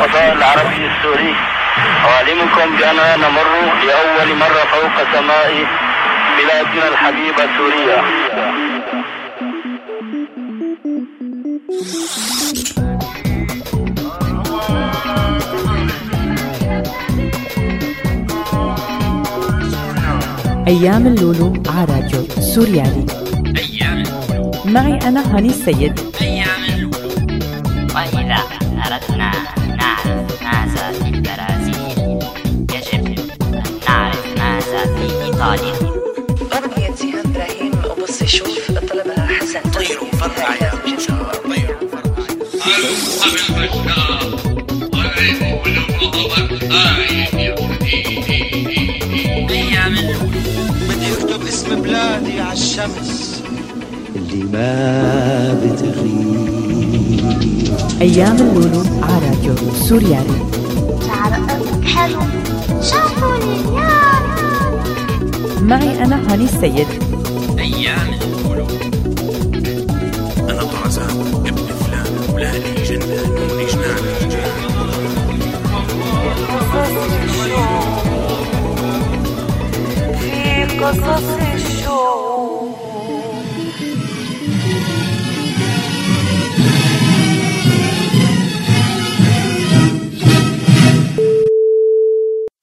الفضاء العربي السوري. أعلمكم بأننا نمر لأول مرة فوق سماء بلادنا الحبيبة سوريا. أيام اللولو على راديو سوريالي. أيام اللولو. معي أنا هاني السيد. إيطاليا أغنية إبراهيم وبص شوف طلبها حسن طيروا فرقع يا بشار طيروا بدي اكتب اسم بلادي على الشمس اللي ما بتغيب أيام اللولو على راديو سوريالي. تعرقت حلو. معي أنا هاني السيد. أيام اللولو أنا طرزان ابن فلان ولادي جنان وجنان في قصص الشوق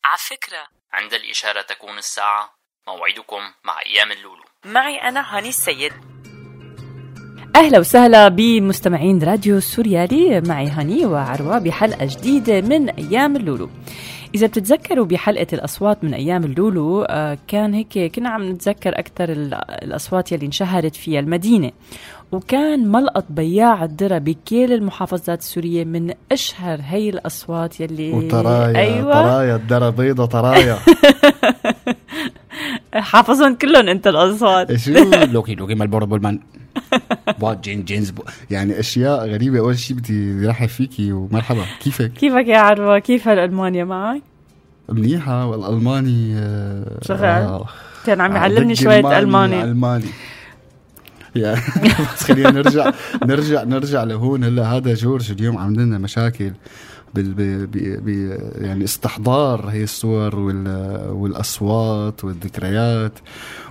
على فكرة عند الإشارة تكون الساعة موعدكم مع أيام اللولو. معي أنا هاني السيد. أهلا وسهلا بمستمعين راديو سوريالي. معي هاني وعروة بحلقة جديدة من أيام اللولو. إذا بتتذكروا بحلقة الأصوات من أيام اللولو آه، كان هيك كنا عم نتذكر أكثر ال- الأصوات يلي انشهرت فيها المدينة. وكان ملقط بياع الذرة بكل المحافظات السورية من أشهر هي الأصوات يلي وطرايا أيوة. طرايا الدرى بيضة طرايا حافظهم كلهم أنت الأصوات شو لوكي لوكي مالبورو بولمان جين جينز بو. يعني أشياء غريبة أول شيء بدي رحب فيكي ومرحبا كيفك؟ كيفك يا عروة كيف هالألمانيا معك؟ منيحة والألماني آه، شغال. آه، كان عم يعلمني ألماني ألماني يا بس خلينا نرجع نرجع نرجع لهون هلا هذا جورج اليوم عم لنا مشاكل يعني استحضار هي الصور وال والأصوات والذكريات.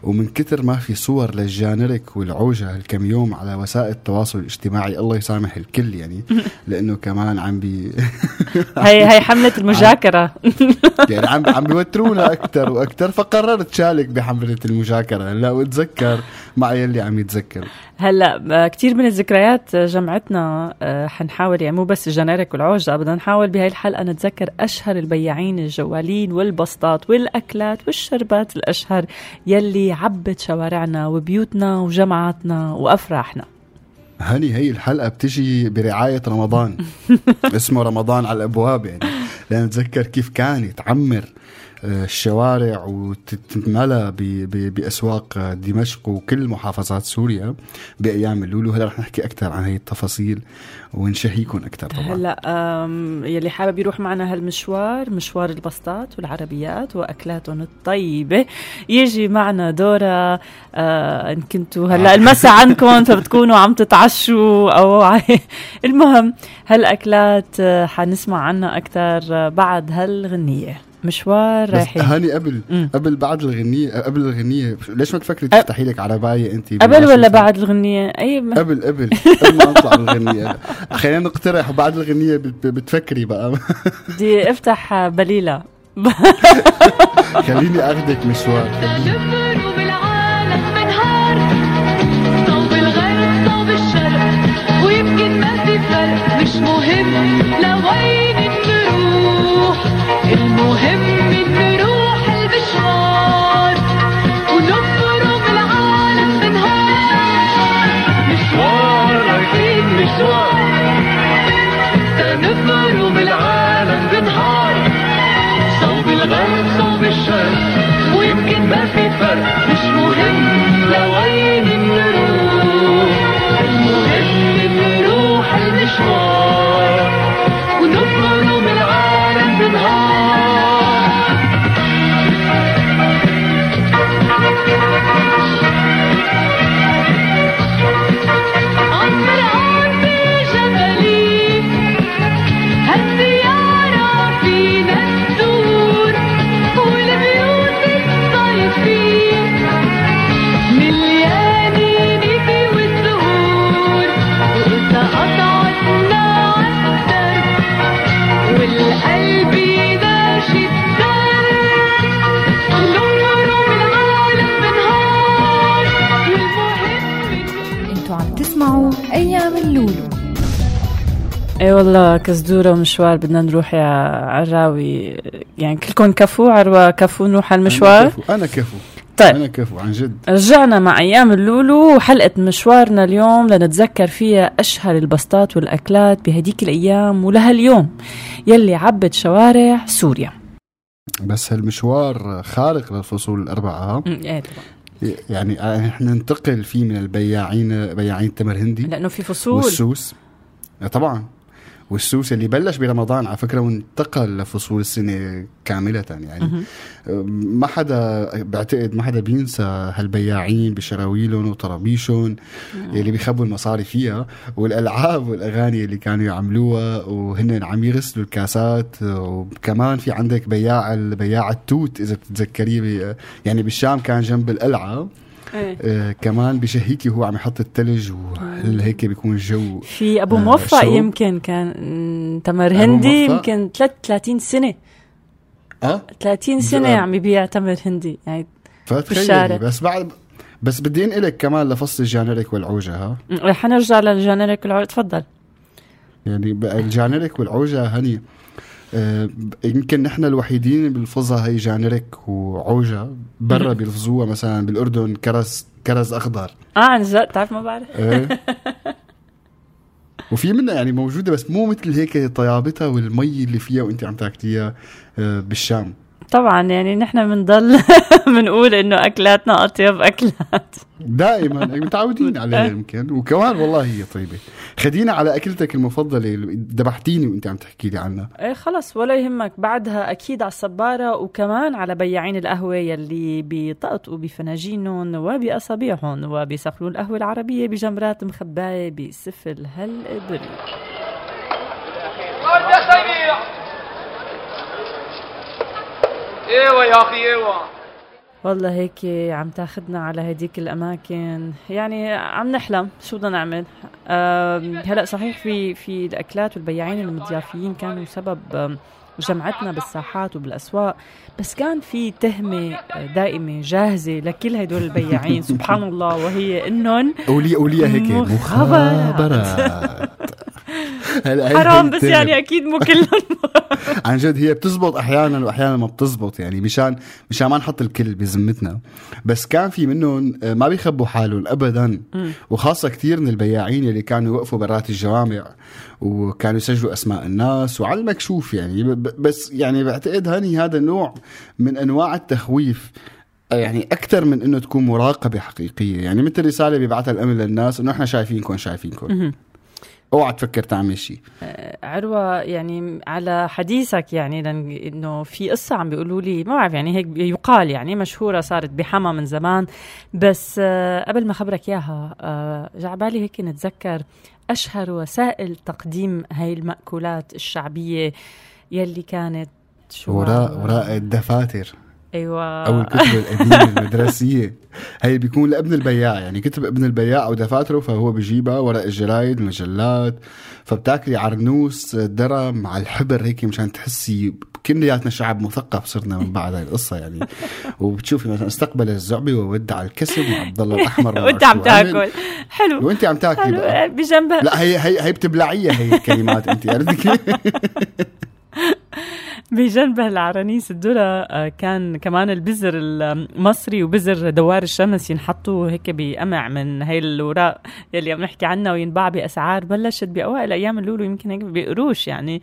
ومن كتر ما في صور للجانريك والعوجة هالكم يوم على وسائل التواصل الاجتماعي الله يسامح الكل يعني لأنه كمان عم بي هي هي حملة المجاكرة. يعني عم عم بيوترونا أكثر وأكثر فقررت شارك بحملة المجاكرة. هلا واتذكر مع يلي عم يتذكر. هلا كثير من الذكريات جمعتنا آه، حنحاول يعني مو بس الجنارك والعوجة بدنا نحاول بهاي الحلقة نتذكر أشهر البياعين الجوالين والبسطات والأكلات والشربات الأشهر يلي عبت شوارعنا وبيوتنا وجمعاتنا وأفراحنا. هني هي الحلقة بتجي برعاية رمضان. اسمه رمضان على الأبواب يعني. لأن نتذكر كيف كان يتعمر. آه، الشوارع وتتملى بأسواق آه، دمشق وكل محافظات سوريا بأيام اللولو هلا رح نحكي أكثر عن هي التفاصيل ونشهيكم أكثر طبعا. هلا يلي حابب يروح معنا هالمشوار مشوار البسطات والعربيات واكلاتهم الطيبة. يجي معنا دورة آه إن كنتوا هلا المسا عندكم فبتكونوا عم تتعشوا أو المهم هالأكلات آه، حنسمع عنها أكثر بعد هالغنية. مشوار بس رايحين. هاني قبل مم. قبل بعد الغنية قبل الغنية ليش ما تفكري تفتحي لك عرباية انت قبل ولا بواشنطن؟ بعد الغنية؟ أي م- قبل قبل قبل ما نطلع الغنية. خلينا نقترح وبعد الغنية بت- بتفكري بقى. بدي أفتح بليلة. خليني اخذك مشوار. خليني نمروا بالعالم بنهار المهم نروح المشوار ونمروا بالعالم بنهار مشوار رايحين مشوار. نمروا بالعالم بنهار صوب الغرب صوب الشرق ويمكن ما في فرق. مش مهم. والله كزدورة ومشوار بدنا نروح يا عراوي. يعني كلكم كفو عروة كفو نروح على المشوار؟ أنا كفو أنا كفو. طيب. أنا كفو عن جد. رجعنا مع أيام اللولو وحلقة مشوارنا اليوم لنتذكر فيها أشهر البسطات والأكلات بهديك الأيام ولهاليوم. يلي عبت شوارع سوريا. بس هالمشوار خارق للفصول الأربعة. أمم، إيه طبعا. يعني إحنا ننتقل فيه من البياعين بياعين التمر هندي لأنه في فصول. والسوس. طبعا. والسوس اللي بلش برمضان على فكرة وانتقل لفصول السنة كاملة يعني ما حدا بعتقد ما حدا بينسى هالبياعين بشراويلهم وطرابيشهم اللي بيخبوا المصاري فيها والألعاب والأغاني اللي كانوا يعملوها وهن عم يغسلوا الكاسات. وكمان في عندك بياع بياع التوت إذا بتتذكريه يعني بالشام كان جنب القلعه. آه كمان بشهيكي وهو عم يحط التلج وهل هيك بيكون الجو في أبو آه، موفق؟ يمكن كان تمر هندي؟ يمكن 30 سنة آه 30 سنة آه. عم يبيع تمر هندي يعني فتخيلي بالشارع. بس بعد بس بدي أنقلك كمان لفصل الجانريك والعوجة ها مم، حنرجع للجانريك العرض تفضل يعني الجانريك والعوجة هني آه، يمكن نحن الوحيدين اللي بنلفظها هي جانريك وعوجة برا بيلفظوها مثلا بالأردن كرز كرز أخضر. آه عن جد؟ بتعرف ما بعرف. إيه. وفي منها يعني موجودة بس مو مثل هيك طيابتها والمي اللي فيها وإنت عم تاكليها آه، بالشام. طبعا يعني نحن بنضل بنقول إنه أكلاتنا أطيب أكلات. دائما متعودين عليها يمكن. وكمان والله هي طيبة. خدينا على أكلتك المفضلة اللي ذبحتيني وأنت عم تحكي لي عنها. إيه خلص ولا يهمك. بعدها أكيد على الصبارة وكمان على بياعين القهوة يلي بيطقطقوا بفناجينهم وباصابيعهم وبيسخنوا القهوة العربية بجمرات مخباية بسفل هالقدري. إيوه يا أخي إيوه. والله هيك عم تاخدنا على هديك الأماكن. يعني عم نحلم شو بدنا نعمل. هلأ صحيح في في الأكلات والبياعين المضيافيين كانوا سبب جمعتنا بالساحات وبالأسواق. بس كان في تهمة آه، دائمة جاهزة لكل هدول البياعين. سبحان الله وهي إنهم قولي قوليها هيك. مخابرات. هلا حرام بس. يعني أكيد مو كلهم عن جد هي بتزبط أحيانا وأحيانا ما بتزبط يعني مشان مشان ما نحط الكل بذمتنا. بس كان في منهم آه، ما بيخبوا حالهم ابدا. وخاصة كثير من البياعين اللي كانوا يوقفوا برات الجوامع وكانوا يسجلوا أسماء الناس وعلى المكشوف يعني. بس يعني بعتقد هني هذا نوع من أنواع التخويف آه، يعني أكثر من إنه تكون مراقبة حقيقية. يعني مثل رسالة بيبعتها الامن للناس إنه إحنا شايفينكم شايفينكم. اوعى تفكر تعمل شيء. عروة يعني على حديثك يعني لأن إنه في قصة عم بيقولوا لي ما بعرف يعني هيك يقال يعني مشهورة صارت بحما من زمان. بس آه، قبل ما خبرك إياها آه، جا على بالي هيك نتذكر أشهر وسائل تقديم هاي المأكولات الشعبية يلي كانت شو وراء وراء الدفاتر. أيوه. أو الكتب القديمة المدرسية. هي بيكون لابن البياع يعني كتب ابن البياع أو دفاتره فهو بيجيبها ورق الجرايد المجلات فبتاكلي عرنوس درم على الحبر هيك مشان تحسي كلياتنا شعب مثقف صرنا من بعد هاي القصة يعني. وبتشوفي مثلا استقبل الزعبي وودع الكسب وعبد الله الاحمر وأنت عم. تاكل. حلو. وأنت عم تاكلي بجنبها. لا هي هي هي بتبلعيها هي الكلمات أنت عرفتي بجنب العرانيس الذرة آه، كان كمان البزر المصري وبزر دوار الشمس ينحطوا هيك بقمع من هاي الوراق يلي عم نحكي عنها وينباع بأسعار بلشت بأوائل أيام اللولو يمكن هيك بقروش يعني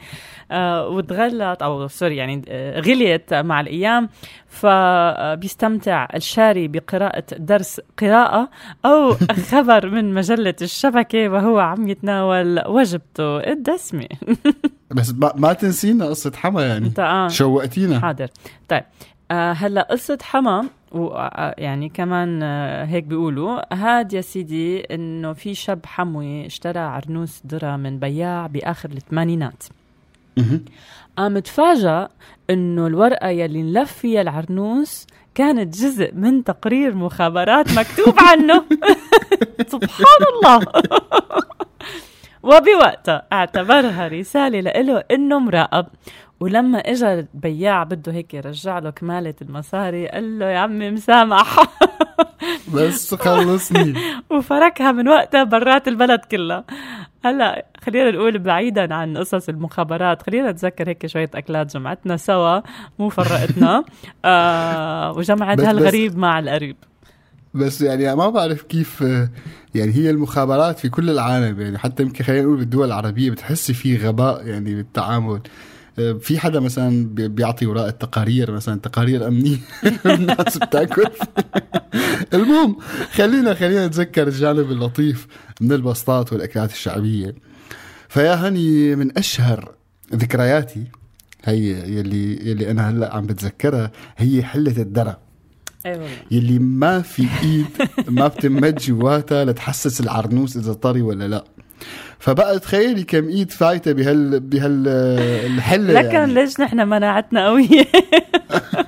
آه وتغلت أو سوري يعني آه غليت مع الأيام. فبيستمتع الشاري بقراءة درس قراءة أو خبر من مجلة الشبكة وهو عم يتناول وجبته الدسمة بس ما, تنسينا قصة حما يعني. آه. شوقتينا. حاضر. طيب آه هلا قصة حما آه، يعني كمان آه هيك بيقولوا هاد يا سيدي إنه في شاب حموي اشترى عرنوس ذرة من بياع بآخر الثمانينات. قام تفاجأ إنه الورقة يلي نلف فيها العرنوس كانت جزء من تقرير مخابرات مكتوب عنه. سبحان الله. وبوقتها اعتبرها رسالة لإله إنه مراقب ولما اجى البياع بده هيك يرجع له كمالة المصاري قال له يا عمي مسامح. بس خلصني. وفركها من وقتها برات البلد كلها. هلا خلينا نقول بعيدا عن قصص المخابرات خلينا نتذكر هيك شوية أكلات جمعتنا سوا مو فرقتنا. آه وجمعت هالغريب مع القريب. بس يعني ما بعرف كيف يعني هي المخابرات في كل العالم يعني حتى يمكن خلينا نقول بالدول العربية بتحسي في غباء يعني بالتعامل. آه، في حدا مثلا بي- بيعطي وراء التقارير مثلا تقارير أمنية الناس بتاكل. المهم خلينا خلينا نتذكر الجانب اللطيف من البسطات والأكلات الشعبية. فيا هني من أشهر ذكرياتي هي يلي يلي أنا هلأ عم بتذكرها هي حلة الدرة يلي ما في إيد ما بتمد جواتها لتحسس العرنوس إذا طري ولا لا. فبقى تخيلي كم إيد فايتة بهال بهال الحلة لكن يعني. ليش نحن مناعتنا قوية؟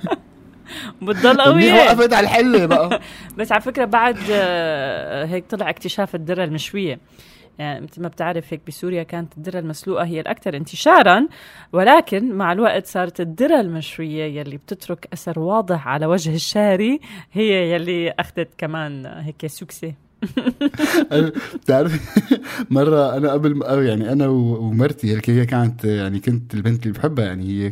بتضل قوية. وقفت على الحلة بقى. بس على فكرة بعد آه، هيك طلع اكتشاف الذرة المشوية. مثل ما بتعرف هيك بسوريا كانت الذرة المسلوقة هي الأكثر انتشارا ولكن مع الوقت صارت الذرة المشوية يلي بتترك أثر واضح على وجه الشاري هي يلي أخذت كمان هيك سوكسي أنا- بتعرف مرة أنا قبل يعني أنا و- ومرتي هي كانت يعني كنت البنت اللي بحبها يعني هي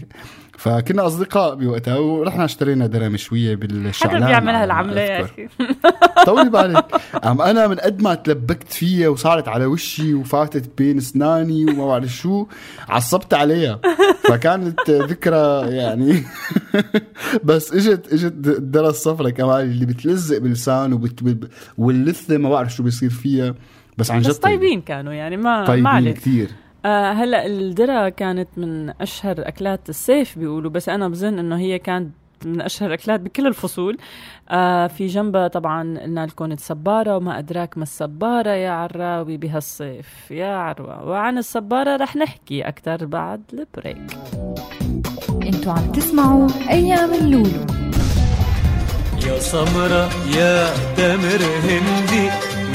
فكنا أصدقاء بوقتها ورحنا اشترينا درة مشويه بالشعلان. حدا بيعمل على ما هالعملة يا. أخي؟ طولي بالك. عم أنا من قد ما تلبكت فيها وصارت على وشي وفاتت بين أسناني وما بعرف شو عصبت عليها. فكانت ذكرى يعني. بس إجت إجت الدرة الصفرة كمان اللي بتلزق بلسان وبت... واللثة ما بعرف شو بيصير فيها. بس عن جد بس طيبين كانوا يعني ما ما طيبين عليه كثير. آه هلا الذرة كانت من أشهر أكلات الصيف بيقولوا بس أنا بظن إنه هي كانت من أشهر الاكلات بكل الفصول. آه في جنبها طبعا قلنا لكم الصبارة وما أدراك ما الصبارة يا عراوي بهالصيف. يا عروه وعن الصبارة رح نحكي أكثر بعد البريك. أنتوا عم تسمعوا أيام اللولو. يا سمرة يا تمر هندي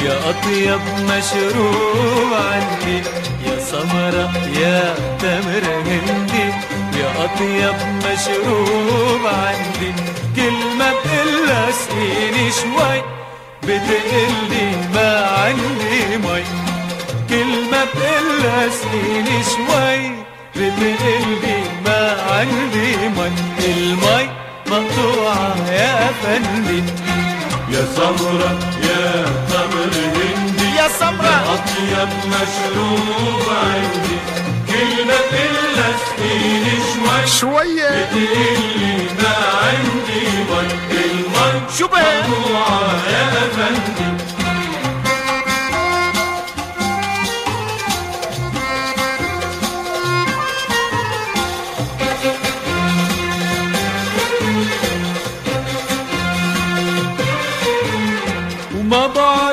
يا أطيب مشروب عندي. سمرة يا تمر هندي يا أطيب مشروب عندي. كلمة بقلها اسقيني شوي بتقلي ما عندي مي. كلمة بقلها اسقيني شوي بتقلي ما عندي مي. المي مقطوعة يا فندي. يا سمرة يا تمر هندي سمرة أطيب مشروب عندي. كلمة إلا سقيني شوي. شوية. بتقلي ما عندي مي المي شو مقطوعة يا فندي وما بعرف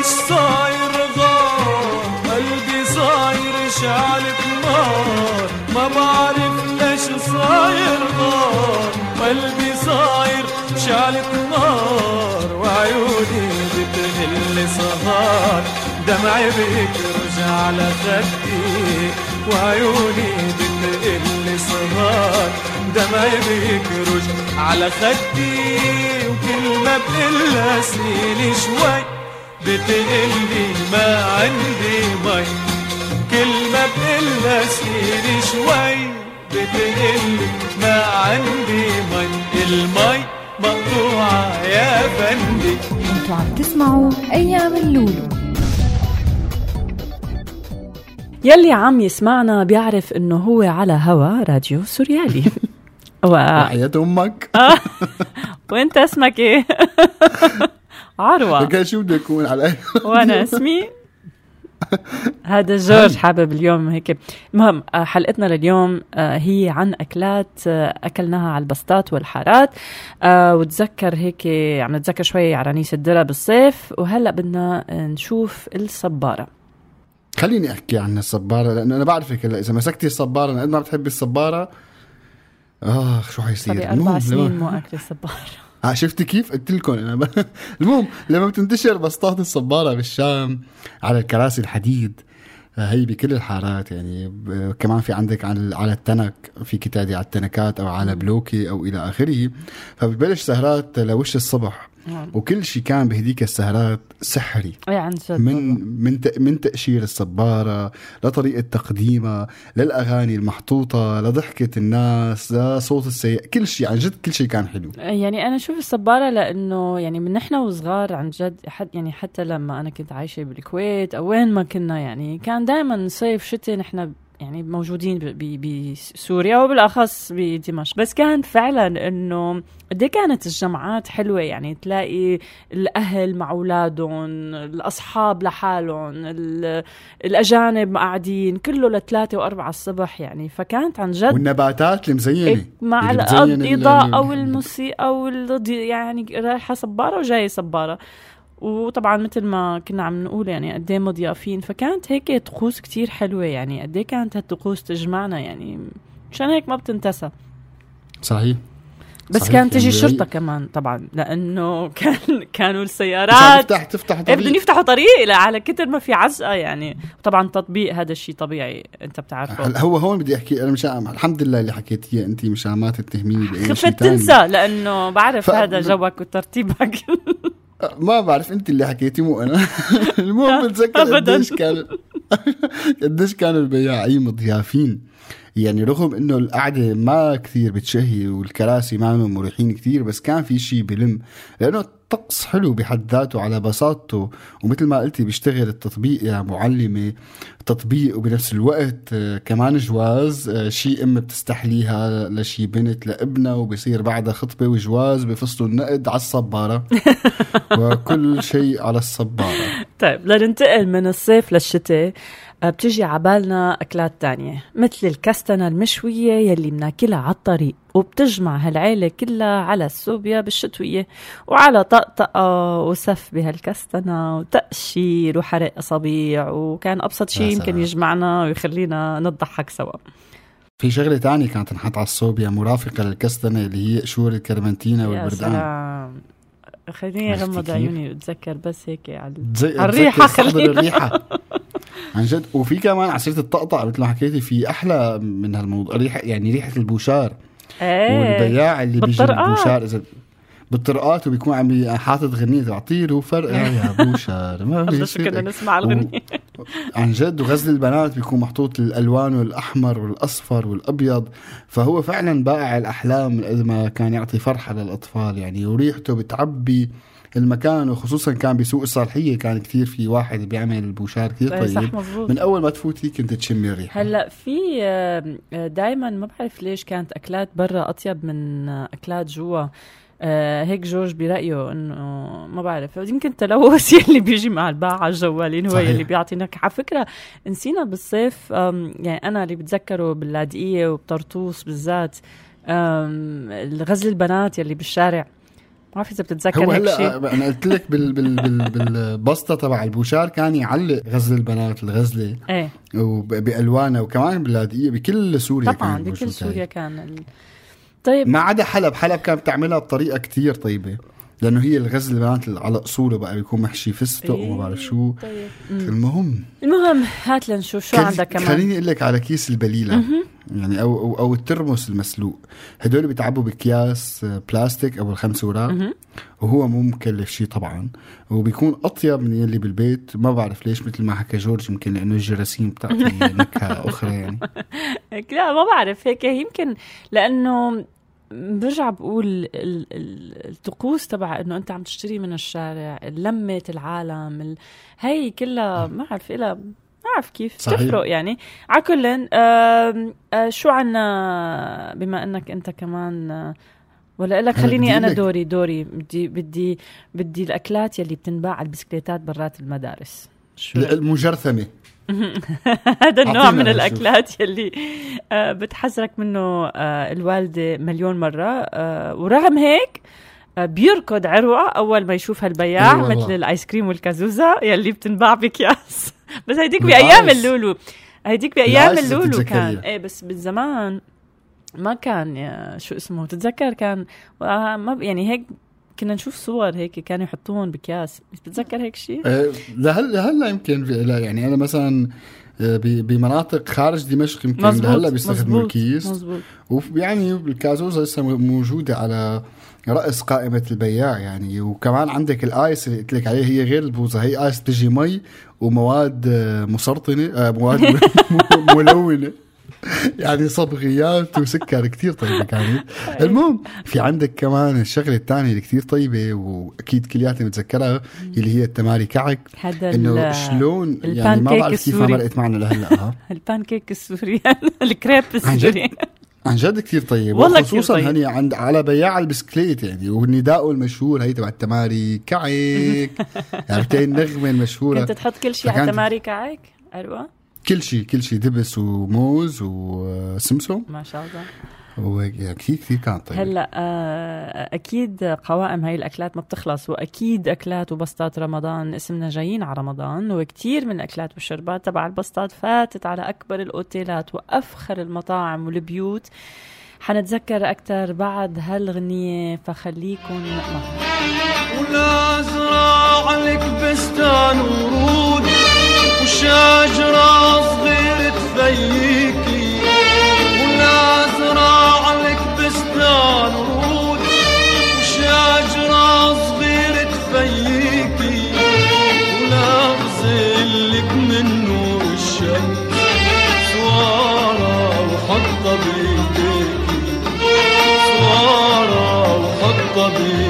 ليش صاير غار قلبي صاير شعلة نار ما بعرف ليش صاير غار قلبي صاير شعلة نار وعيوني بتهل سهار دمعي بيكرج على خدي. وعيوني بتقل سهار دمعي بيكرج على خدي. وكلمة بقلها سنيني شوي بتقلي ما عندي مي. كلمة بقلها سنيني شوي. بتقلي ما عندي مي. المي مقطوعة يا فندي. أنتوا عم تسمعوا أيام اللولو. يلي عم يسمعنا بيعرف إنه هو على هوا راديو سوريالي. و... حياة أمك. وإنت اسمك إيه؟ عروة. كان شو بده يكون على وأنا اسمي. هذا جورج حابب اليوم هيك. المهم آه، حلقتنا لليوم آه، هي عن أكلات آه، أكلناها على البسطات والحارات. وتذكر هيك عم نتذكر شوي عرانيس الدرة بالصيف. وهلأ بدنا نشوف الصبارة. خليني أحكي عن الصبارة لأنه أنا بعرفك هلأ إذا مسكتي الصبارة قد ما بتحبي الصبارة آخ شو حيصير؟ صار أربع سنين مو أكل الصبارة. شفتي كيف قلت لكم أنا ب... المهم لما بتنتشر بسطات الصبارة بالشام على الكراسي الحديد آه، هي بكل الحارات يعني. كمان في عندك على التنك فيك تعدي على التنكات أو على بلوكي أو إلى آخره فبتبلش سهرات لوش الصبح. وكل شيء كان بهديك السهرات سحري. اي عن جد من. من من تقشير الصبارة لطريقة تقديمها للأغاني المحطوطة لضحكة الناس لصوت السيء كل شيء عن جد كل شيء كان حلو. يعني أنا أشوف الصبارة لأنه يعني من نحن وصغار عن جد حد يعني حتى لما أنا كنت عايشة بالكويت أو وين ما كنا يعني كان دائما صيف شتاء نحن يعني موجودين بسوريا وبالأخص بدمشق. بس كان فعلا إنه قد إيه كانت الجمعات حلوة؟ يعني تلاقي الأهل مع أولادهم الأصحاب لحالهم ال- الأجانب قاعدين كله لثلاثة وأربعة الصبح يعني. فكانت عن جد والنباتات المزينة إيه، مع اللي بتزين ال- الإضاءة ال- والموسيقى والضي يعني رايحة صبارة وجاية صبارة. وطبعا مثل ما كنا عم نقول يعني قد إيه مضيافين فكانت هيك طقوس كتير حلوة يعني قد إيه كانت هالطقوس تجمعنا يعني مشان هيك ما بتنتسى. صحيح. بس صحيح، كان تجي يعني الشرطة كمان طبعا لأنه كان كانوا السيارات تفتح تفتح إيه بدهم طريق. يفتحوا طريق على كتر ما في عزقة يعني. طبعا تطبيق هذا الشيء طبيعي أنت بتعرفه. هلا هو هون بدي أحكي أنا مشان الحمد لله اللي حكيتيه أنت مشان ما تتهميني بأي شيء خفت. تنسى لأنه بعرف ف- هذا جوك وترتيبك. ما بعرف انت اللي حكيتي مو أنا. المهم بتذكر. قديش كان قديش كانوا البياعين مضيافين. يعني رغم إنه القعدة ما كثير بتشهي والكراسي ما مريحين كثير بس كان في شيء بلم. لأنه الطقس حلو بحد ذاته على بساطته ومثل ما قلتي بيشتغل التطبيق يا معلمة تطبيق وبنفس الوقت آه، كمان جواز آه، شيء أم بتستحليها لشي بنت لابنها وبصير بعدها خطبة وجواز بفصلوا النقد على الصبارة. وكل شيء على الصبارة. طيب لننتقل من الصيف للشتاء. بتجي عبالنا أكلات تانية مثل الكستنة المشوية يلي بناكلها على الطريق وبتجمع هالعيلة كلها على السوبيا بالشتوية وعلى طقطقة وسف بهالكستنة وتقشير وحرق أصابيع وكان أبسط شيء يا يمكن. يجمعنا ويخلينا نضحك سوا في شغلة تانية كانت تنحط على الصوبيا مرافقة للكستنه اللي هي قشور الكرمنتينا يا والبردقان سلام خليني أغمض؟ عيوني وأتذكر بس هيك على استحضر خلينا. الريحة عن جد. وفي كمان عصيرة الطقطقة مثل ما حكيتي في أحلى من هالموضوع ريحه يعني ريحة البوشار إيه. والبياع اللي بيجي. بالبوشار اذا بالطرقات وبيكون عم بي- حاطط غنية تعطيله فرقة يا بوشار ما شو كنا. نسمع الغنية. عن جد وغزل البنات بيكون محطوط الالوان والأحمر والأصفر والأبيض. فهو فعلا بائع الأحلام قد ما كان يعطي فرحة للأطفال يعني وريحته بتعبي. المكان وخصوصا كان بسوق الصالحية كان كثير في واحد بيعمل البوشار كثير إيه، صح طيب. مزبوط من أول ما تفوتي كنت تشمي الريحة. هلأ في دائما ما بعرف ليش كانت أكلات برا أطيب من آه، أكلات جوا. آه، هيك جورج برأيه إنه ما بعرف. يمكن تلوث يلي بيجي مع الباعة على الجوالين هو صحيح. يلي بيعطينا على فكرة نسينا بالصيف يعني أنا اللي بتذكره باللاذقيه وبطرطوس بالذات الغزل البنات يلي بالشارع. ما بعرف إذا بتتذكر هو هلأ أنا قلت لك بال بال بال بالبسطة تبع البوشار كان يعلق غزل البنات الغزلة إيه. وبالوانها وكمان باللاذقيه بكل سوريا طبعا كان بكل سوريا. كان ال... طيب. ما عدا حلب حلب كانت بتعملها بطريقة كتير طيبة لأنه هي الغزل البنات على اصوله بقى بيكون محشي فستق إيه، وما بعرف شو. طيب. المهم. المهم هات لنشوف شو عندك كمان. خليني أقول لك على كيس البليلة. يعني أو أو, أو الترمس المسلوق. هدول بيتعبوا بكياس آه، بلاستيك أو الخمس اوراق. وهو مو مكلف شيء طبعا. وبيكون أطيب من يلي بالبيت. ما بعرف ليش مثل ما حكى جورج يمكن لأنه الجراثيم بتعطي نكهة أخرى يعني. لا ما بعرف. هيك يمكن لأنه برجع بقول ال- ال- الطقوس تبع إنه أنت عم تشتري من الشارع لمة العالم ال... هي كلها ما بعرف لها بعرف كيف. صحيح. تفرق يعني. على كل آه، شو عنا بما إنك أنت كمان آه، ولا لك خليني أنا دوري دوري. بدي بدي بدي الأكلات يلي بتنباع على البسكليتات برات المدارس. شو؟ المجرثمه هذا النوع من نشوف. الأكلات يلي آه، بتحذرك منه الوالدة مليون مرة. آه، ورغم هيك بيركض عروة أول ما يشوف هالبياع. مثل الآيس كريم والكازوزة يلي بتنباع بكياس بس هيديك. بأيام اللولو هيديك إذا اللولو. كان إيه بس بالزمان ما كان يا شو اسمه تتذكر كان ما يعني هيك كنا نشوف صور هيك كانوا يحطوهم بكياس بتتذكر هيك شيء؟ آه، لهلا لهلا يمكن في- لا يعني أنا مثلا آه، بمناطق خارج دمشق يمكن لهلا بيستخدموا الكيس مزبوط ويعني الكازوزة لسه موجودة على رأس قائمة البياع يعني. وكمان عندك الآيس اللي قلت لك عليه هي غير البوظة هي آيس بتجي مي ومواد آه، مسرطنة آه، مواد م- ملونة. يعني صبغيات وسكر كتير طيبة كانت. المهم في عندك كمان الشغلة الثانية اللي كتير طيبة وأكيد كلياتنا متذكرها اللي هي التماري كعك. إنه شلون؟ يعني ما بعرف كيف ما. مرقت معنا لهلأ. ها؟ البانكيك السوري الكريب؟ السوري. عن جد كثير طيب والله كتير وخصوصا طيب. هني عند على بياع البسكليت يعني ونداءه المشهور هي تبع التماري كعك عرفتي النغمة المشهورة. كنت تحط كل شيء على التماري كعك أيوه كل شيء كل شيء دبس وموز وسمسم. ما شاء الله. يعني كثير كثير كان طيب. هلأ آه، أكيد قوائم هاي الأكلات ما بتخلص وأكيد أكلات وبسطات رمضان اسمنا جايين على رمضان وكتير من الأكلات والشربات تبع البسطات فاتت على أكبر الأوتيلات وأفخر المطاعم والبيوت. حنتذكر أكثر بعد هالغنية فخليكن معنا. ولا لك بستان ورود وشجرة صغيرة تفيكي. بستان ورود وشجرة صغيرة تفيكي ولا اغزل لك من نور الشمس سوارة وحطها بايديكي سوارة وحطها بايديكي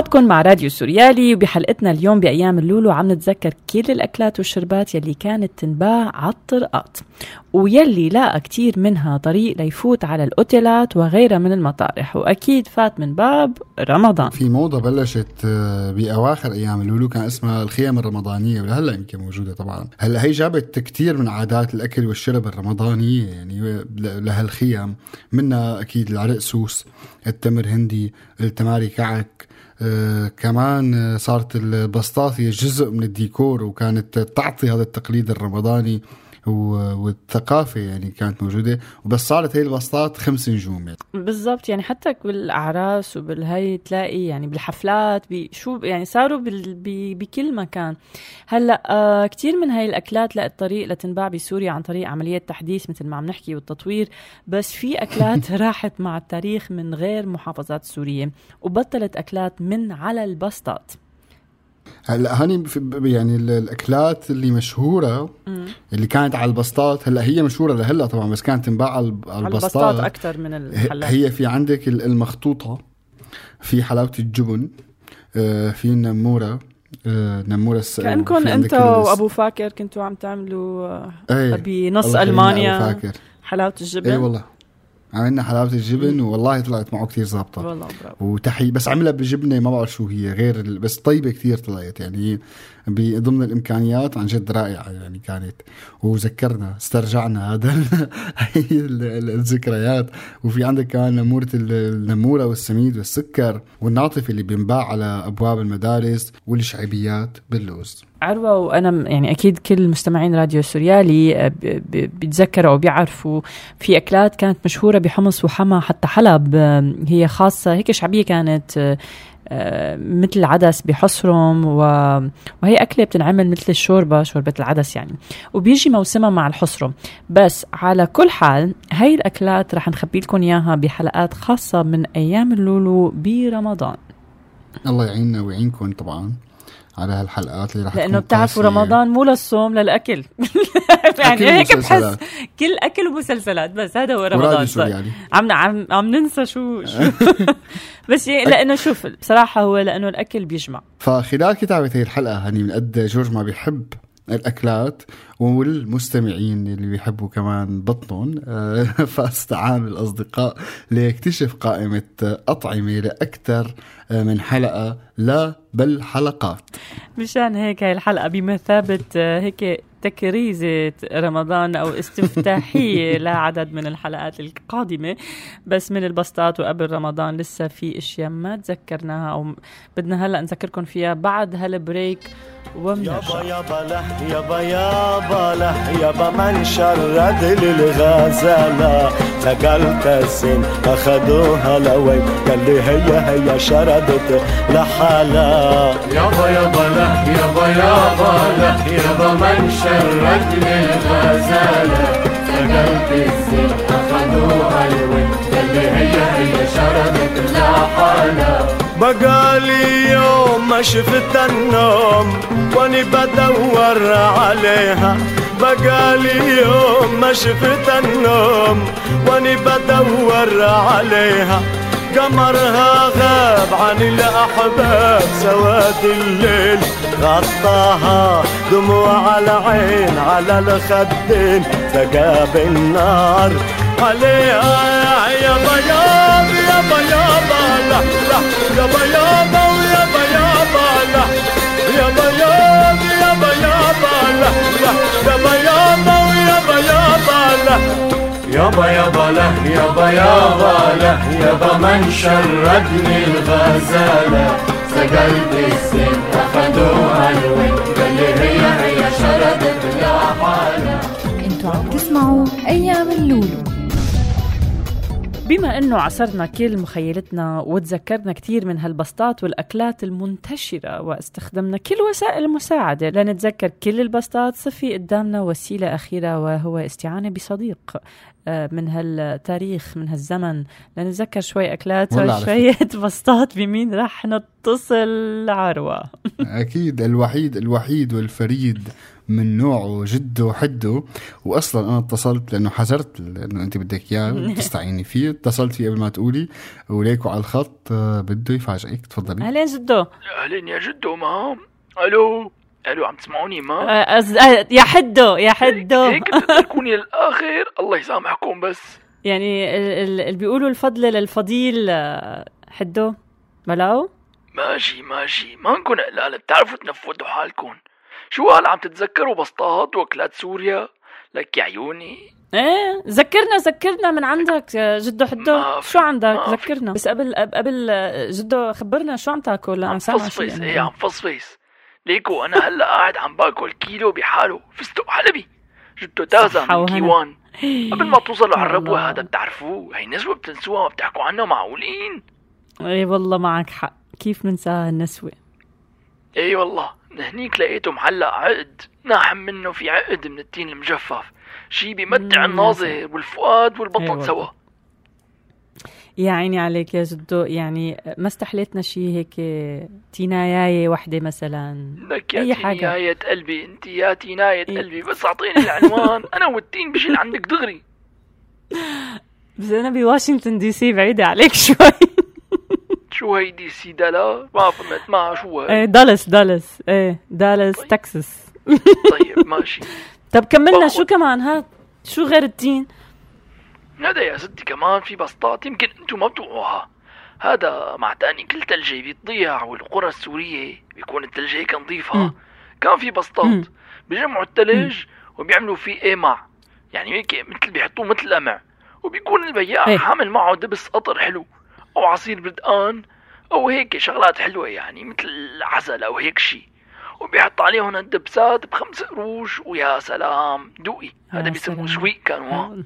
بعدكم مع راديو سوريالي وبحلقتنا اليوم بأيام اللولو عم نتذكر كل الأكلات والشربات يلي كانت تنباع على الطرقات. ويلي لاقى كتير منها طريق ليفوت على الأوتيلات وغيرها من المطارح. وأكيد فات من باب رمضان. في موضة بلشت آه، بأواخر أيام اللولو كان اسمها الخيام الرمضانية ولهلا يمكن موجودة طبعا. هلأ هي جابت كتير من عادات الأكل والشرب الرمضانية يعني لهالخيام منها أكيد العرق سوس التمر هندي التماري كعك كمان صارت البسطات هي جزء من الديكور وكانت تعطي هذا التقليد الرمضاني. و- والثقافة يعني كانت موجودة. وبس صارت هي البسطات خمس نجوم يعني. بالضبط يعني حتى بالأعراس وبالهي تلاقي يعني بالحفلات بشو يعني صاروا بكل مكان. هلأ آه كثير من هاي الأكلات لقت طريق لتنباع بسوريا عن طريق عمليات تحديث مثل ما عم نحكي والتطوير. بس في أكلات راحت مع التاريخ من غير محافظات سورية وبطلت أكلات من على البسطات. هلا هاني يعني ال- الأكلات اللي مشهورة اللي كانت على البسطات هلا هي مشهورة لهلأ طبعا بس كانت تنباع على الب- على البسطات البسطات. أكثر من الحلات هي في عندك ال- المخطوطة في حلاوة الجبن آه، في النمورة آه، نمورة الس... كأنكم وفي عندك انت وابو فاكر كنتوا عم تعملوا إيه، بنص ألمانيا فاكر. حلاوة الجبن. اي والله. عملنا حلاوة الجبن والله طلعت معه كثير ظابطة. والله برافو. وتحية بس عملها بجبنه ما بعرف شو هي غير ال- بس طيبة كثير طلعت. يعني ضمن الإمكانيات عن جد رائعة يعني كانت. وذكرنا استرجعنا هذا هي ال- ال- الذكريات. وفي عندك كمان نمورة ال- النمورة والسميد والسكر والناطف اللي بينباع على أبواب المدارس والشعبيات باللوز. عروة وأنا يعني أكيد كل مستمعين راديو سوريالي آه، بيتذكروا أو بيعرفوا في أكلات كانت مشهورة بحمص وحما حتى حلب هي خاصة هيك شعبية كانت آه، آه، مثل العدس بحصرم و... وهي أكلة بتنعمل مثل الشوربة شوربة العدس يعني. وبيجي موسمها مع الحصرم بس على كل حال هاي الأكلات رح نخبي لكم إياها بحلقات خاصة من أيام اللولو برمضان. الله يعيننا ويعينكم طبعا. على هالحلقات اللي رح لأنه بتعرفوا. رمضان مو للصوم للأكل. يعني هيك بحس. كل أكل ومسلسلات بس هذا هو رمضان. سوريالي عم عم عم ننسى شو شو. بس لأنه شوف بصراحة هو لأنه الأكل بيجمع. فخلال كتابة هي الحلقة هني من قد جورج ما بيحب الأكلات والمستمعين اللي بيحبوا كمان بطنهم. فاستعان الأصدقاء ليكتشف قائمة أطعمة لأكثر من حلقة لا بل حلقات. مشان هيك هاي الحلقة بمثابة هيك تكريزة رمضان أو استفتاحية لعدد من الحلقات القادمة. بس من البسطات وقبل رمضان لسه في أشياء ما تذكرناها أو بدنا هلأ نذكركم فيها بعد هالبريك وبنرجع يابا له يابا يابا له يابا من شرد للغزالة. سقلت السن أخذوها لوين؟ قال لي هي هي شردت لحالها يابا يابا له يابا يابا له يابا من شرد للغزالة سقلت الزين أخذوها الوين قال لي هي هي شردت لحالها بقالي يوم ما شفت النوم واني بدور عليها. بقالي يوم ما شفت النوم واني بدور عليها. قمرها غاب عن الأحباب سواد الليل غطاها دموع العين على الخدين ثقاب النار عليها يا بياض يا بياض لا لا يا بياض ويا بياض لا يا بياض يا بياض لا لا يا بياض ويا بياض لا يابا يابا له يابا يابا له يابا من شردني الغزالة. سقلت السن أخذوها الوين قال لي هي هي شردت لحالها أنتوا عم تسمعوا أيام اللولو. بما إنه عصرنا كل مخيلتنا وتذكرنا كثير من هالبسطات والأكلات المنتشرة واستخدمنا كل وسائل المساعدة لنتذكر كل البسطات صفي قدامنا وسيلة أخيرة وهو استعانة بصديق. من هالتاريخ من هالزمن. لنتذكر شوي أكلات وشويه بسطات بمين رح نتصل عروة. أكيد الوحيد الوحيد والفريد من نوعه جده حده واصلا أنا اتصلت لأنه حذرت انه أنت بدك إياه تستعيني فيه. اتصلت فيه قبل ما تقولي. وليكو على الخط آه، بده يفاجئك. تفضلي. أهلين جدو. أهلين يا جدو مام ألو؟ ألو عم تسمعوني ما؟ آه، آه، يا حدو يا حدو هيك بتتركوني للآخر؟ الله يسامحكم بس. يعني ال- ال- اللي بيقولوا الفضل للفضيل آه، حدو بلاو ماشي ماشي. ما نكون قلال بتعرفوا تنفذوا حالكم. شو هلا عم تتذكروا بسطات وأكلات سوريا؟ لك يا عيوني. إيه ذكرنا ذكرنا من عندك جدو حدو شو عندك. ذكرنا. بس قبل قبل جدو خبرنا شو عم تاكل؟ عم سامع فصفص. يعني. إيه عم فصفص. ليكو أنا هلأ قاعد عم باكل كيلو بحاله. فستق حلبي. تازا صحة من. كيوان قبل ما توصلوا على الربوة. هذا بتعرفوه؟ هي نسوة بتنسوها وبتحكوا عنها معقولين. إيه والله معك حق. كيف ننساها النسوة؟ اي والله. هنيك لقيته معلق عقد. ناحم منه في عقد من التين المجفف. شي بيمتع مم، الناظر والفؤاد والبطن والله. سوا. يا عيني عليك يا جدو يعني ما استحليتنا شيء هيك تيناياية وحدة مثلا؟ لك يا أي حاجة. قلبي. أنت يا تيناية إيه. قلبي. بس أعطيني العنوان. أنا والتين بشيل عندك دغري. بس أنا بواشنطن DC بعيدة عليك شوي. شو هي DC؟ دالا. ما فهمت. ما شو إيه هي دالاس دالاس. إيه دالاس تكساس. طيب ماشي. طب كملنا. شو كمان؟ هات شو غير التين؟ هذا يا ستي كمان في بسطات يمكن أنتم ما بتوقعوها هذا مع تأني كل تلجة بيتضيع والقرى السورية بيكون التلج هيك نظيفة. كان في. بسطات بيجمعوا التلج وبيعملوا فيه ايمع يعني هيك مثل بيحطوه مثل قمع وبيكون البياع إيه. حامل معه دبس قطر حلو أو عصير بردقان أو هيك شغلات حلوة يعني مثل عسل أو هيك شي. وبيحط عليهم الدبسات بخمس قروش. ويا سلام دوقي. هذا بيسموه. سويق كانوا.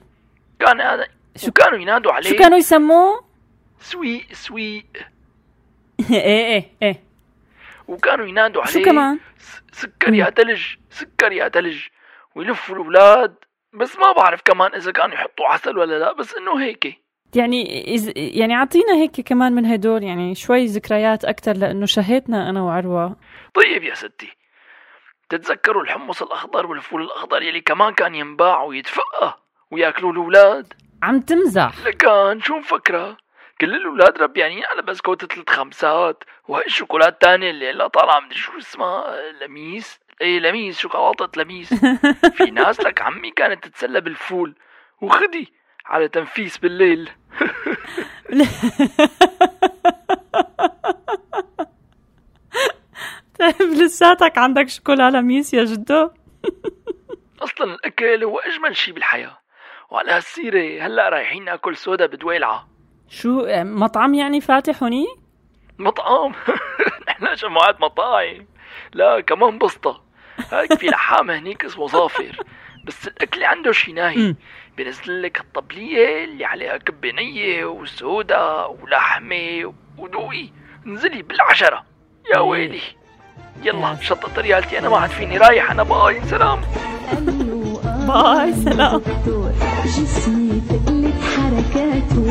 كان هذا شو كانوا ينادوا عليه. شو كانوا يسموه؟ سويق سويق إيه إيه إيه. وكانوا ينادوا عليه. شو كمان؟ سكر يا تلج سكر يا تلج ويلفوا الأولاد. بس ما بعرف كمان إذا كانوا يحطوا عسل ولا لا بس إنه هيك. يعني إز... يعني أعطينا هيك كمان من هدول يعني شوي ذكريات أكثر لأنه شهيتنا أنا وعروة. طيب يا ستي. تتذكروا الحمص الأخضر والفول الأخضر يلي كمان كان ينباع ويتفقى وياكلوا الأولاد. عم تمزح. لكان شو مفكرة؟ كل الاولاد ربيانين على بسكوت ثلاث خمسات وهي الشوكولاته الثانية اللي هلا طالعة مدري شو اسمها؟ لميس. إيه لميس شوكولاتة لميس. في ناس لك عمي كانت تتسلى بالفول. وخدي على تنفيس بالليل. طيب لساتك عندك شوكولا لميس يا جدو؟ أصلا الأكل هو أجمل شي بالحياة. وعلى هالسيره هلأ رايحين نأكل سودا بدويلعة. شو مطعم يعني فاتح هوني؟ مطعم؟ نحن جماعة مطاعم. لا كمان بسطة. هيك في لحام هنيك اسمه ظافر. بس الأكل عنده شي ناهي. بينزل لك الطبلية اللي عليها كبة نية وسودا ولحمة ودوقي. انزلي بالعشرة. يا ويلي. يلا شطت ريالتي أنا ما عاد فيني رايح. أنا باي سلام. باي سلام. جسمي تقلت حركاته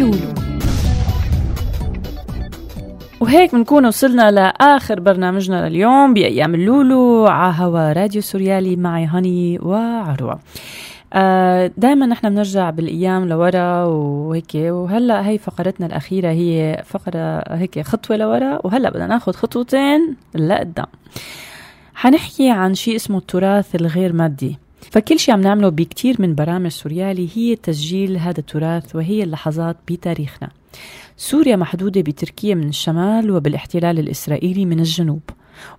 اللولو وهيك بنكون وصلنا لآخر برنامجنا لليوم بأيام اللولو على هوا راديو سوريالي. معي هاني وعروة. آه دائما نحن بنرجع بالأيام لورا وهيك. وهلأ هي فقرتنا الأخيرة هي فقرة هيك خطوة لورا. وهلأ بدنا ناخذ خطوتين لقدام. حنحكي عن شيء اسمه التراث الغير مادي. فكل شيء عم نعمله بكتير من برامج سوريالي هي تسجيل هذا التراث وهي اللحظات بتاريخنا. سوريا محدودة بتركيا من الشمال وبالاحتلال الإسرائيلي من الجنوب.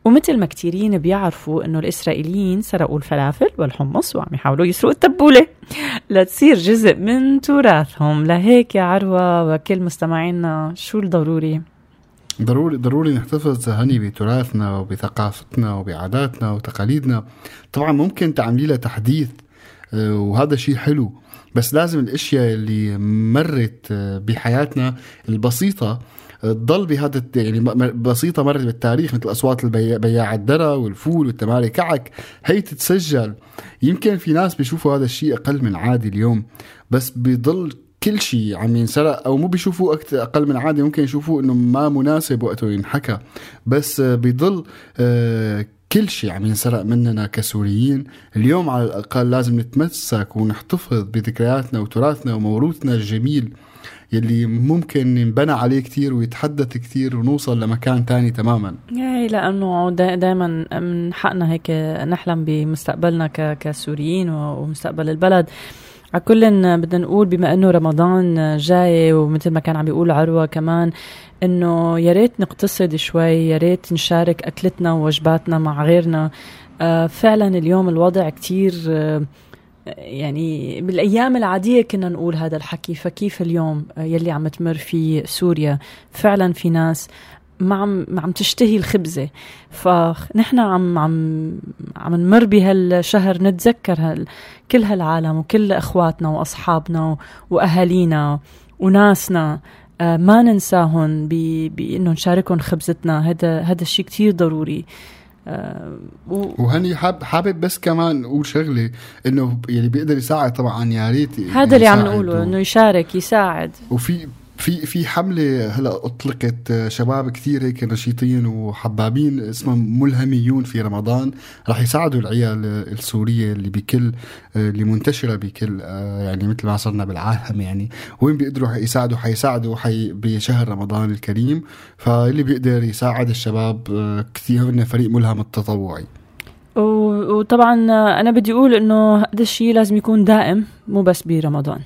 ومثل ما كتيرين بيعرفوا إنه الإسرائيليين سرقوا الفلافل والحمص وعم يحاولوا يسرقوا التبولة. لتصير جزء من تراثهم. لهيك يا عروة وكل مستمعينا شو الضروري؟ ضروري ضروري نحتفظ هني بتراثنا وبثقافتنا وبعاداتنا وتقاليدنا. طبعا ممكن تعملي لها تحديث آه، وهذا شيء حلو. بس لازم الأشياء اللي مرت آه، بحياتنا البسيطة آه، تضل بهذا يعني بسيطة مرت بالتاريخ مثل أصوات بياع الدرى والفول والتماري كعك. هي تتسجل. يمكن في ناس بيشوفوا هذا الشيء أقل من عادي اليوم بس بيضل كل شيء عم ينسرق أو مو بيشوفوه أكتر أقل من عادي ممكن يشوفوه إنه ما مناسب وقته ينحكى. بس آه، بيضل آه، كل شيء عم ينسرق مننا كسوريين. اليوم على الأقل لازم نتمسك ونحتفظ بذكرياتنا وتراثنا وموروثنا الجميل يلي ممكن ينبنى عليه كتير ويتحدث كتير ونوصل لمكان تاني تماما. يعني لأنه دائما من حقنا هيك نحلم بمستقبلنا كسوريين ومستقبل البلد. على كل بدنا نقول بما إنه رمضان جاي ومثل ما كان عم بيقول عروة كمان إنه يا ريت نقتصد شوي يا ريت نشارك أكلتنا ووجباتنا مع غيرنا. آه، فعلا اليوم الوضع كتير آه، يعني بالأيام العادية كنا نقول هذا الحكي فكيف اليوم يلي عم تمر فيه سوريا؟ فعلا في ناس ما عم ما عم تشتهي الخبزة. فنحن عم عم عم نمر بهالشهر نتذكر هال كل هالعالم وكل إخواتنا وأصحابنا وأهالينا وناسنا. آه، ما ننساهم بانه نشاركهم خبزتنا. هذا هذا الشيء كتير ضروري. آه، و- وهني حاب حابب بس كمان أقول شغلة إنه يلي بيقدر يساعد طبعا يا ريت هذا اللي عم نقوله و- إنه يشارك يساعد. وفي في في حملة هلا أطلقت شباب كثير هيك نشيطين وحبابين اسمهم ملهميون في رمضان. راح يساعدوا العيال السورية اللي بكل اللي منتشرة بكل آه، يعني مثل ما صرنا بالعالم يعني. وين بيقدروا يساعدوا؟ حيساعدوا حي بشهر رمضان الكريم. فاللي بيقدر يساعد الشباب آه، كثير هن فريق ملهم التطوعي. وطبعا أنا بدي أقول إنه هذا الشيء لازم يكون دائم مو بس برمضان.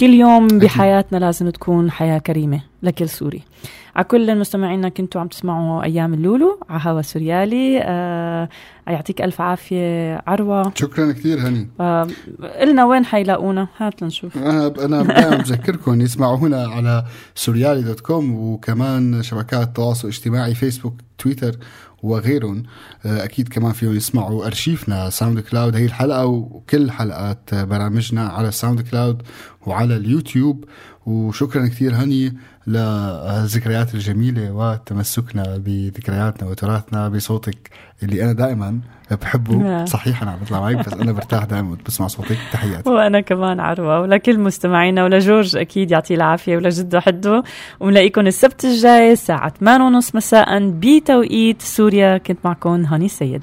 كل يوم بحياتنا لازم تكون حياة كريمة لكل سوري. على كل مستمعينا كنتوا عم تسمعوا أيام اللولو على هوا سوريالي آه يعطيك ألف عافية عروة. شكرا كثير هني. آه قلنا وين حيلاقونا؟ هات لنشوف. أنا أنا دائما بذكركم يسمعونا على سوريالي dot com وكمان شبكات التواصل الاجتماعي فيسبوك تويتر وغيرهم. آه، أكيد كمان فيهم يسمعوا أرشيفنا SoundCloud هي الحلقة وكل حلقات برامجنا على SoundCloud وعلى اليوتيوب. وشكرا كثير هني للذكريات الجميلة وتمسكنا بذكرياتنا وتراثنا بصوتك اللي أنا دائما بحبه. نعم. صحيح أنا عم بطلع معك بس أنا برتاح دائما بسمع صوتك. تحياتي. وأنا كمان عروة ولكل مستمعينا ولجورج أكيد يعطيه العافية ولجده حده. ونلاقيكم السبت الجاي الساعة 8:30 مساء بتوقيت سوريا. كنت معكم هاني السيد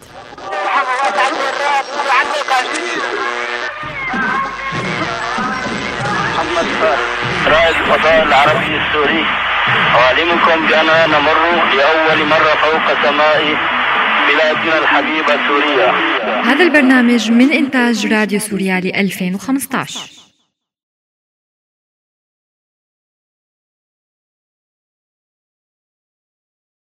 محمد فارس رائد الفضاء العربي السوري أعلمكم بأننا نمر لأول مرة فوق سماء بلادنا الحبيبة سوريا. هذا البرنامج من إنتاج راديو سوريالي 2015